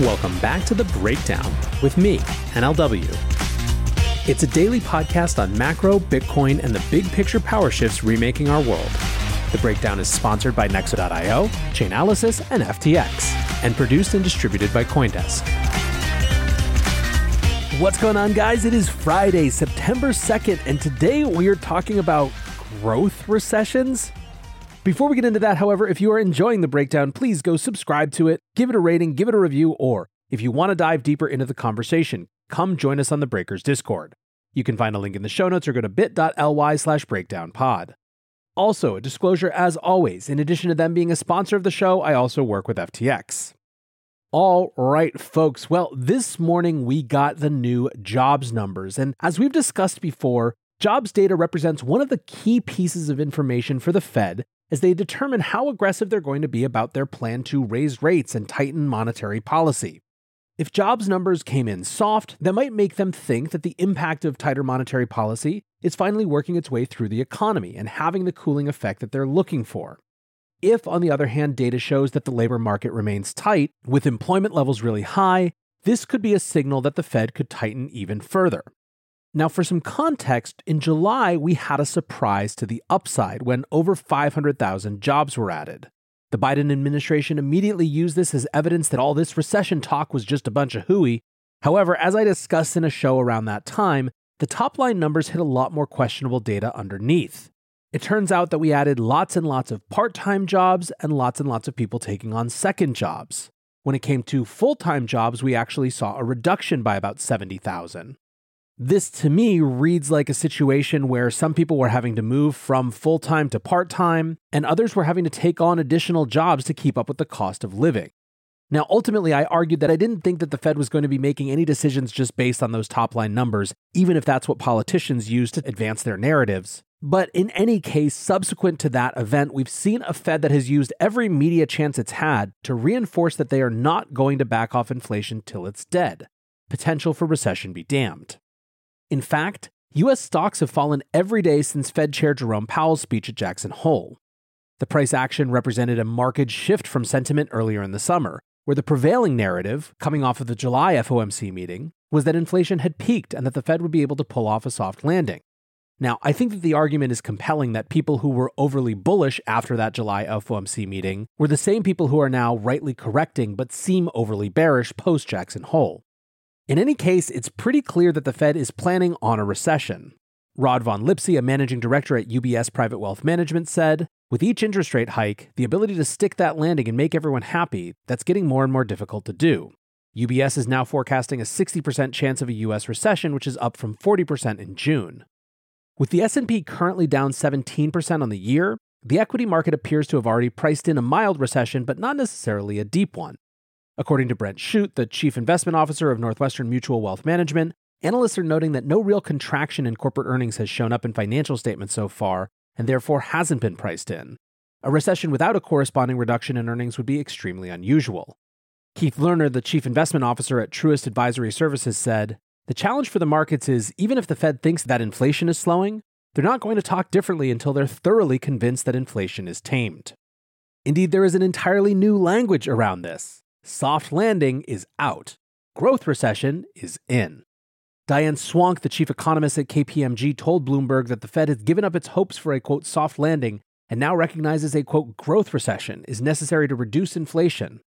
Welcome back to The Breakdown with me, NLW. It's a daily podcast on macro, Bitcoin, and the big picture power shifts remaking our world. The Breakdown is sponsored by Nexo.io, Chainalysis, and FTX, and produced and distributed by Coindesk. What's going on, guys? It is Friday, September 2nd, and today we are talking about growth recessions. Before we get into that, however, if you are enjoying the breakdown, please go subscribe to it, give it a rating, give it a review, or if you want to dive deeper into the conversation, come join us on the Breakers Discord. You can find a link in the show notes or go to bit.ly slash breakdownpod. Also, a disclosure as always, in addition to them being a sponsor of the show, I also work with FTX. All right, folks. Well, this morning we got the new jobs numbers. And as we've discussed before, jobs data represents one of the key pieces of information for the Fed as they determine how aggressive they're going to be about their plan to raise rates and tighten monetary policy. If jobs numbers came in soft, that might make them think that the impact of tighter monetary policy is finally working its way through the economy and having the cooling effect that they're looking for. If, on the other hand, data shows that the labor market remains tight, with employment levels really high, this could be a signal that the Fed could tighten even further. Now, for some context, in July, we had a surprise to the upside when over 500,000 jobs were added. The Biden administration immediately used this as evidence that all this recession talk was just a bunch of hooey. However, as I discussed in a show around that time, the top line numbers hit a lot more questionable data underneath. It turns out that we added lots and lots of part time jobs and lots and lots of people taking on second jobs. When it came to full time jobs, we actually saw a reduction by about 70,000. This to me reads like a situation where some people were having to move from full time to part time, and others were having to take on additional jobs to keep up with the cost of living. Now, ultimately, I argued that I didn't think that the Fed was going to be making any decisions just based on those top line numbers, even if that's what politicians use to advance their narratives. But in any case, subsequent to that event, we've seen a Fed that has used every media chance it's had to reinforce that they are not going to back off inflation till it's dead. Potential for recession be damned. In fact, US stocks have fallen every day since Fed Chair Jerome Powell's speech at Jackson Hole. The price action represented a marked shift from sentiment earlier in the summer, where the prevailing narrative, coming off of the July FOMC meeting, was that inflation had peaked and that the Fed would be able to pull off a soft landing. Now, I think that the argument is compelling that people who were overly bullish after that July FOMC meeting were the same people who are now rightly correcting but seem overly bearish post Jackson Hole. In any case, it's pretty clear that the Fed is planning on a recession. Rod von Lipsey, a managing director at UBS Private Wealth Management, said, with each interest rate hike, the ability to stick that landing and make everyone happy, that's getting more and more difficult to do. UBS is now forecasting a 60% chance of a US recession, which is up from 40% in June. With the S&P currently down 17% on the year, the equity market appears to have already priced in a mild recession, but not necessarily a deep one. According to Brent Schutte, the chief investment officer of Northwestern Mutual Wealth Management, analysts are noting that no real contraction in corporate earnings has shown up in financial statements so far, and therefore hasn't been priced in. A recession without a corresponding reduction in earnings would be extremely unusual. Keith Lerner, the chief investment officer at Truist Advisory Services, said The challenge for the markets is even if the Fed thinks that inflation is slowing, they're not going to talk differently until they're thoroughly convinced that inflation is tamed. Indeed, there is an entirely new language around this. Soft landing is out. Growth recession is in. Diane Swonk, the chief economist at KPMG, told Bloomberg that the Fed has given up its hopes for a quote soft landing and now recognizes a quote growth recession is necessary to reduce inflation.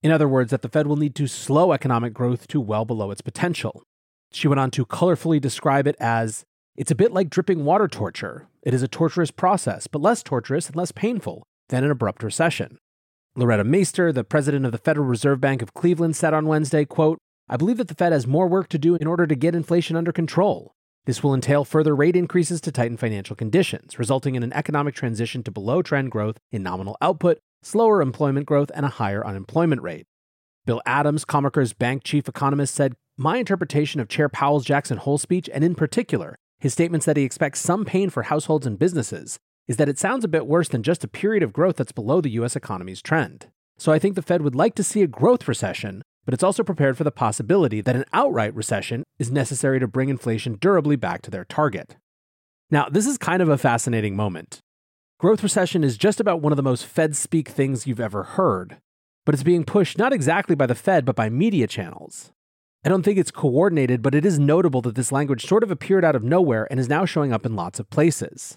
In other words, that the Fed will need to slow economic growth to well below its potential. She went on to colorfully describe it as it's a bit like dripping water torture. It is a torturous process, but less torturous and less painful than an abrupt recession. Loretta Mester, the president of the Federal Reserve Bank of Cleveland, said on Wednesday, quote, I believe that the Fed has more work to do in order to get inflation under control. This will entail further rate increases to tighten financial conditions, resulting in an economic transition to below trend growth in nominal output, slower employment growth, and a higher unemployment rate. Bill Adams, Comerica bank chief economist, said, My interpretation of Chair Powell's Jackson Hole speech, and in particular, his statements that he expects some pain for households and businesses, is that it sounds a bit worse than just a period of growth that's below the US economy's trend. So I think the Fed would like to see a growth recession, but it's also prepared for the possibility that an outright recession is necessary to bring inflation durably back to their target. Now, this is kind of a fascinating moment. Growth recession is just about one of the most Fed speak things you've ever heard. but it's being pushed not exactly by the Fed, but by media channels. I don't think it's coordinated, but it is notable that this language sort of appeared out of nowhere and is now showing up in lots of places.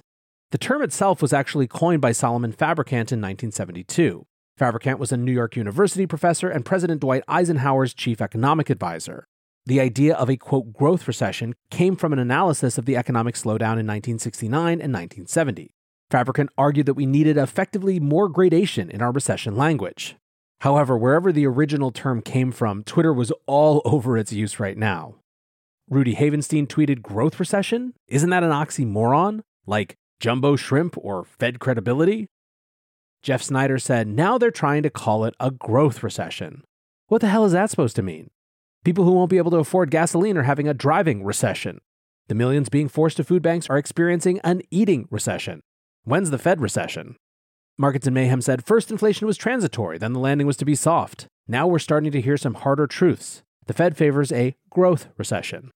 The term itself was actually coined by Solomon Fabricant in 1972. Fabricant was a New York University professor and President Dwight Eisenhower's chief economic advisor. The idea of a quote growth recession came from an analysis of the economic slowdown in 1969 and 1970. Fabricant argued that we needed effectively more gradation in our recession language. However, wherever the original term came from, Twitter was all over its use right now. Rudy Havenstein tweeted growth recession? Isn't that an oxymoron? Like jumbo shrimp or Fed credibility? Jeff Snyder said, now they're trying to call it a growth recession. What the hell is that supposed to mean? People who won't be able to afford gasoline are having a driving recession. The millions being forced to food banks are experiencing an eating recession. When's the Fed recession? Markets in Mayhem said first inflation was transitory, then the landing was to be soft. Now we're starting to hear some harder truths. The Fed favors a growth recession.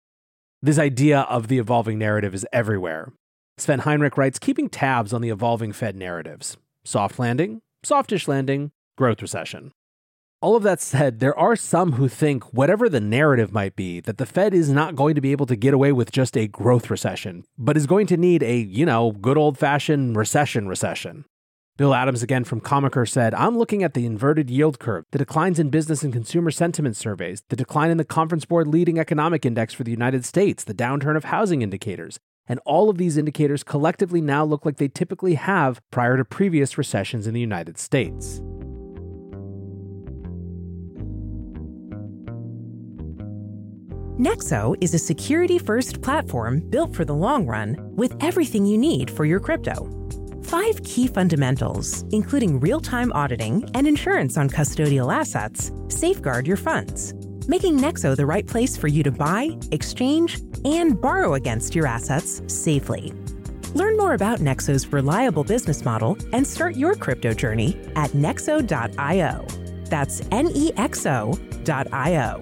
This idea of the evolving narrative is everywhere. Sven Henrich writes keeping tabs on the evolving Fed narratives. Soft landing, softish landing, growth recession. All of that said, there are some who think, whatever the narrative might be, that the Fed is not going to be able to get away with just a growth recession, but is going to need a, you know, good old fashioned recession recession. Bill Adams, again from Comerica, said, I'm looking at the inverted yield curve, the declines in business and consumer sentiment surveys, the decline in the Conference Board leading economic index for the United States, the downturn of housing indicators. And all of these indicators collectively now look like they typically have prior to previous recessions in the United States. Nexo is a security first platform built for the long run with everything you need for your crypto. Five key fundamentals, including real time auditing and insurance on custodial assets, safeguard your funds, making Nexo the right place for you to buy, exchange, and borrow against your assets safely. Learn more about Nexo's reliable business model and start your crypto journey at nexo.io. That's N E X O.io.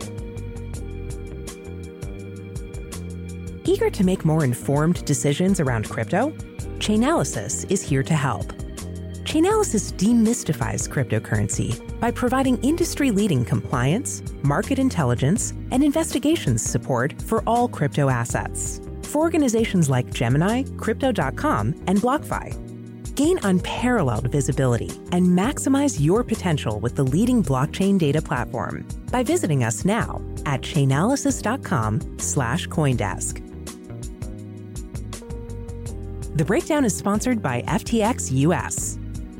Eager to make more informed decisions around crypto? Chainalysis is here to help. Chainalysis demystifies cryptocurrency by providing industry leading compliance, market intelligence, and investigations support for all crypto assets. For organizations like Gemini, Crypto.com, and BlockFi, gain unparalleled visibility and maximize your potential with the leading blockchain data platform by visiting us now at chainalysis.com slash coindesk. The breakdown is sponsored by FTX US.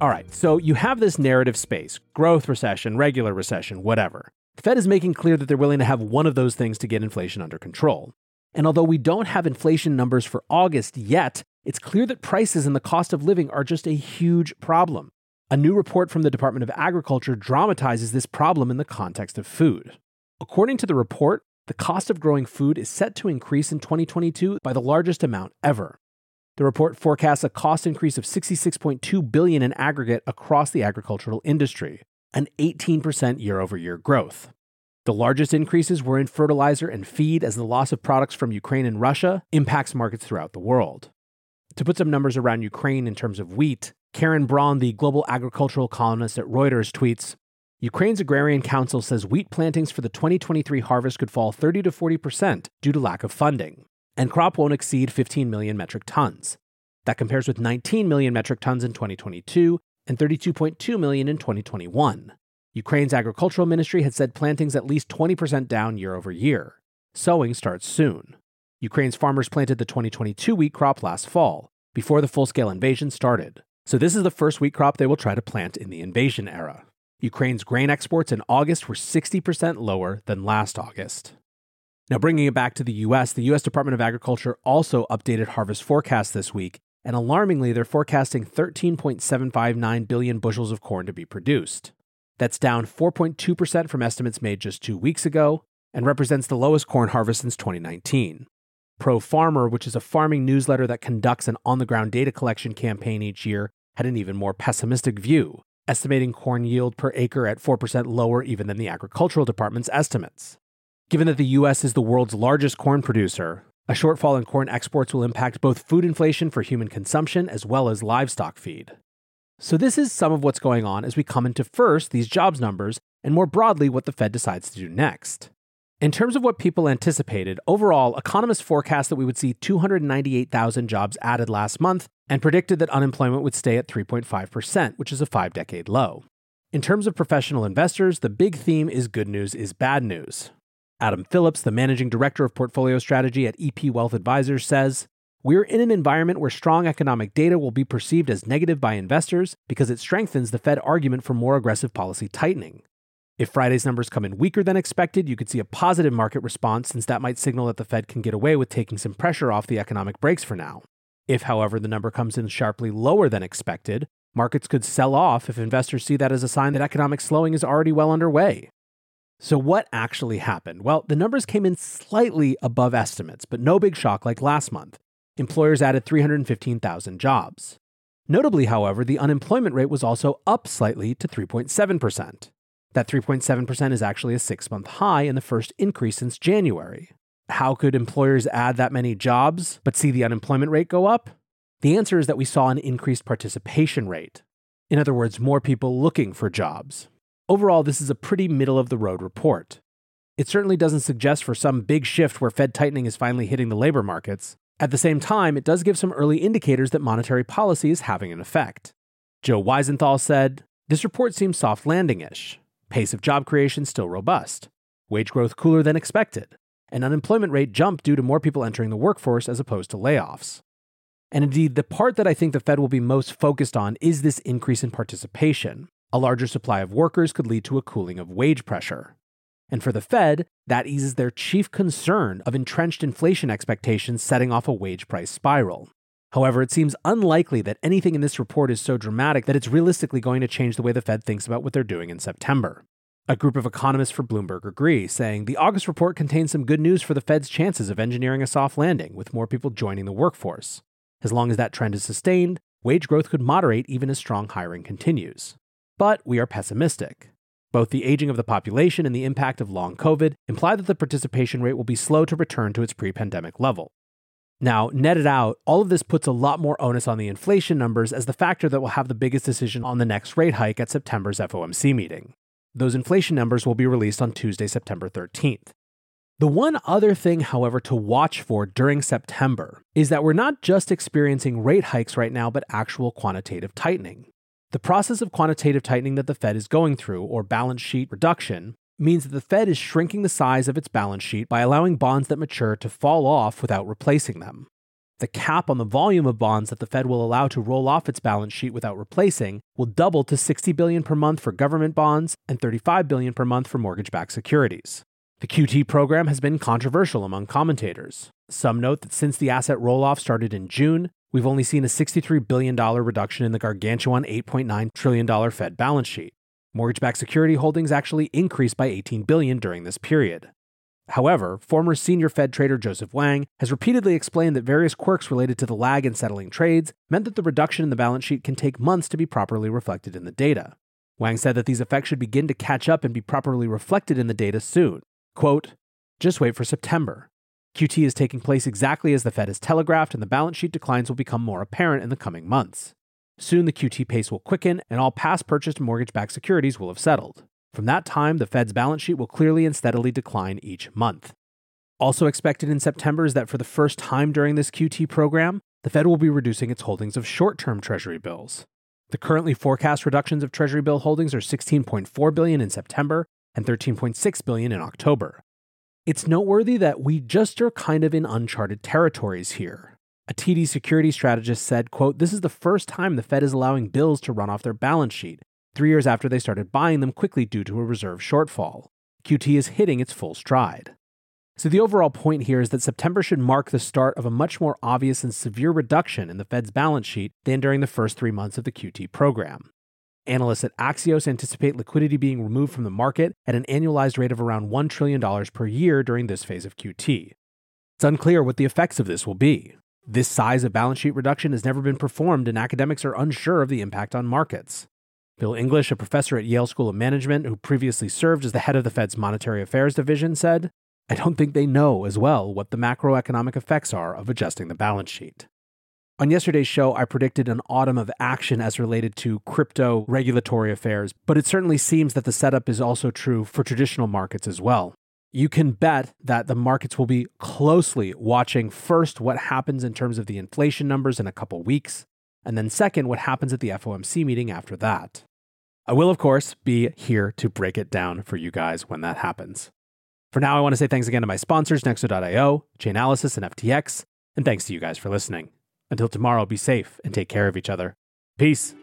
All right, so you have this narrative space growth, recession, regular recession, whatever. The Fed is making clear that they're willing to have one of those things to get inflation under control. And although we don't have inflation numbers for August yet, it's clear that prices and the cost of living are just a huge problem. A new report from the Department of Agriculture dramatizes this problem in the context of food. According to the report, the cost of growing food is set to increase in 2022 by the largest amount ever. The report forecasts a cost increase of 66.2 billion in aggregate across the agricultural industry, an 18% year-over-year growth. The largest increases were in fertilizer and feed as the loss of products from Ukraine and Russia impacts markets throughout the world. To put some numbers around Ukraine in terms of wheat, Karen Braun, the global agricultural columnist at Reuters, tweets Ukraine's Agrarian Council says wheat plantings for the 2023 harvest could fall 30 to 40% due to lack of funding, and crop won't exceed 15 million metric tons. That compares with 19 million metric tons in 2022 and 32.2 million in 2021. Ukraine's agricultural ministry had said plantings at least 20% down year over year. Sowing starts soon. Ukraine's farmers planted the 2022 wheat crop last fall, before the full scale invasion started. So, this is the first wheat crop they will try to plant in the invasion era. Ukraine's grain exports in August were 60% lower than last August. Now, bringing it back to the US, the US Department of Agriculture also updated harvest forecasts this week and alarmingly, they're forecasting 13.759 billion bushels of corn to be produced. That's down 4.2% from estimates made just two weeks ago and represents the lowest corn harvest since 2019. Pro Farmer, which is a farming newsletter that conducts an on the ground data collection campaign each year, had an even more pessimistic view, estimating corn yield per acre at 4% lower even than the agricultural department's estimates. Given that the U.S. is the world's largest corn producer, a shortfall in corn exports will impact both food inflation for human consumption as well as livestock feed. So, this is some of what's going on as we come into first these jobs numbers and more broadly what the Fed decides to do next. In terms of what people anticipated, overall, economists forecast that we would see 298,000 jobs added last month and predicted that unemployment would stay at 3.5%, which is a five decade low. In terms of professional investors, the big theme is good news is bad news. Adam Phillips, the managing director of portfolio strategy at EP Wealth Advisors, says We're in an environment where strong economic data will be perceived as negative by investors because it strengthens the Fed argument for more aggressive policy tightening. If Friday's numbers come in weaker than expected, you could see a positive market response since that might signal that the Fed can get away with taking some pressure off the economic brakes for now. If, however, the number comes in sharply lower than expected, markets could sell off if investors see that as a sign that economic slowing is already well underway. So, what actually happened? Well, the numbers came in slightly above estimates, but no big shock like last month. Employers added 315,000 jobs. Notably, however, the unemployment rate was also up slightly to 3.7%. That 3.7% is actually a six month high and the first increase since January. How could employers add that many jobs but see the unemployment rate go up? The answer is that we saw an increased participation rate. In other words, more people looking for jobs. Overall, this is a pretty middle of the road report. It certainly doesn't suggest for some big shift where Fed tightening is finally hitting the labor markets. At the same time, it does give some early indicators that monetary policy is having an effect. Joe Weisenthal said, This report seems soft landing ish. Pace of job creation still robust. Wage growth cooler than expected. And unemployment rate jumped due to more people entering the workforce as opposed to layoffs. And indeed, the part that I think the Fed will be most focused on is this increase in participation. A larger supply of workers could lead to a cooling of wage pressure. And for the Fed, that eases their chief concern of entrenched inflation expectations setting off a wage price spiral. However, it seems unlikely that anything in this report is so dramatic that it's realistically going to change the way the Fed thinks about what they're doing in September. A group of economists for Bloomberg agree, saying the August report contains some good news for the Fed's chances of engineering a soft landing, with more people joining the workforce. As long as that trend is sustained, wage growth could moderate even as strong hiring continues. But we are pessimistic. Both the aging of the population and the impact of long COVID imply that the participation rate will be slow to return to its pre pandemic level. Now, netted out, all of this puts a lot more onus on the inflation numbers as the factor that will have the biggest decision on the next rate hike at September's FOMC meeting. Those inflation numbers will be released on Tuesday, September 13th. The one other thing, however, to watch for during September is that we're not just experiencing rate hikes right now, but actual quantitative tightening. The process of quantitative tightening that the Fed is going through, or balance sheet reduction, means that the Fed is shrinking the size of its balance sheet by allowing bonds that mature to fall off without replacing them. The cap on the volume of bonds that the Fed will allow to roll off its balance sheet without replacing will double to 60 billion per month for government bonds and 35 billion per month for mortgage-backed securities. The QT program has been controversial among commentators. Some note that since the asset roll-off started in June, we've only seen a $63 billion reduction in the gargantuan $8.9 trillion Fed balance sheet. Mortgage-backed security holdings actually increased by 18 billion during this period. However, former senior Fed trader Joseph Wang has repeatedly explained that various quirks related to the lag in settling trades meant that the reduction in the balance sheet can take months to be properly reflected in the data. Wang said that these effects should begin to catch up and be properly reflected in the data soon. Quote, just wait for September. QT is taking place exactly as the Fed has telegraphed, and the balance sheet declines will become more apparent in the coming months. Soon the QT pace will quicken and all past purchased mortgage backed securities will have settled. From that time, the Fed's balance sheet will clearly and steadily decline each month. Also expected in September is that for the first time during this QT program, the Fed will be reducing its holdings of short term Treasury bills. The currently forecast reductions of Treasury bill holdings are 16.4 billion in September and 13.6 billion in October. It's noteworthy that we just are kind of in uncharted territories here. A TD security strategist said, quote, This is the first time the Fed is allowing bills to run off their balance sheet, three years after they started buying them quickly due to a reserve shortfall. QT is hitting its full stride. So, the overall point here is that September should mark the start of a much more obvious and severe reduction in the Fed's balance sheet than during the first three months of the QT program. Analysts at Axios anticipate liquidity being removed from the market at an annualized rate of around $1 trillion per year during this phase of QT. It's unclear what the effects of this will be. This size of balance sheet reduction has never been performed, and academics are unsure of the impact on markets. Bill English, a professor at Yale School of Management who previously served as the head of the Fed's Monetary Affairs Division, said, I don't think they know as well what the macroeconomic effects are of adjusting the balance sheet. On yesterday's show, I predicted an autumn of action as related to crypto regulatory affairs, but it certainly seems that the setup is also true for traditional markets as well. You can bet that the markets will be closely watching first what happens in terms of the inflation numbers in a couple weeks, and then second, what happens at the FOMC meeting after that. I will, of course, be here to break it down for you guys when that happens. For now, I want to say thanks again to my sponsors, Nexo.io, Chainalysis, and FTX, and thanks to you guys for listening. Until tomorrow, be safe and take care of each other. Peace.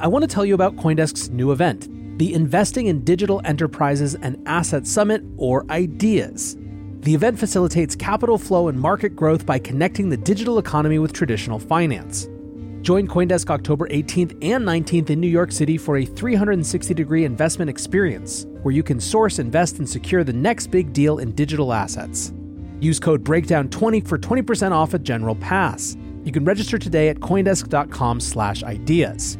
I want to tell you about Coindesk's new event, the Investing in Digital Enterprises and Asset Summit, or IDEAS. The event facilitates capital flow and market growth by connecting the digital economy with traditional finance. Join Coindesk October 18th and 19th in New York City for a 360 degree investment experience where you can source, invest, and secure the next big deal in digital assets. Use code BREAKDOWN20 for 20% off a general pass. You can register today at coindesk.com/ideas.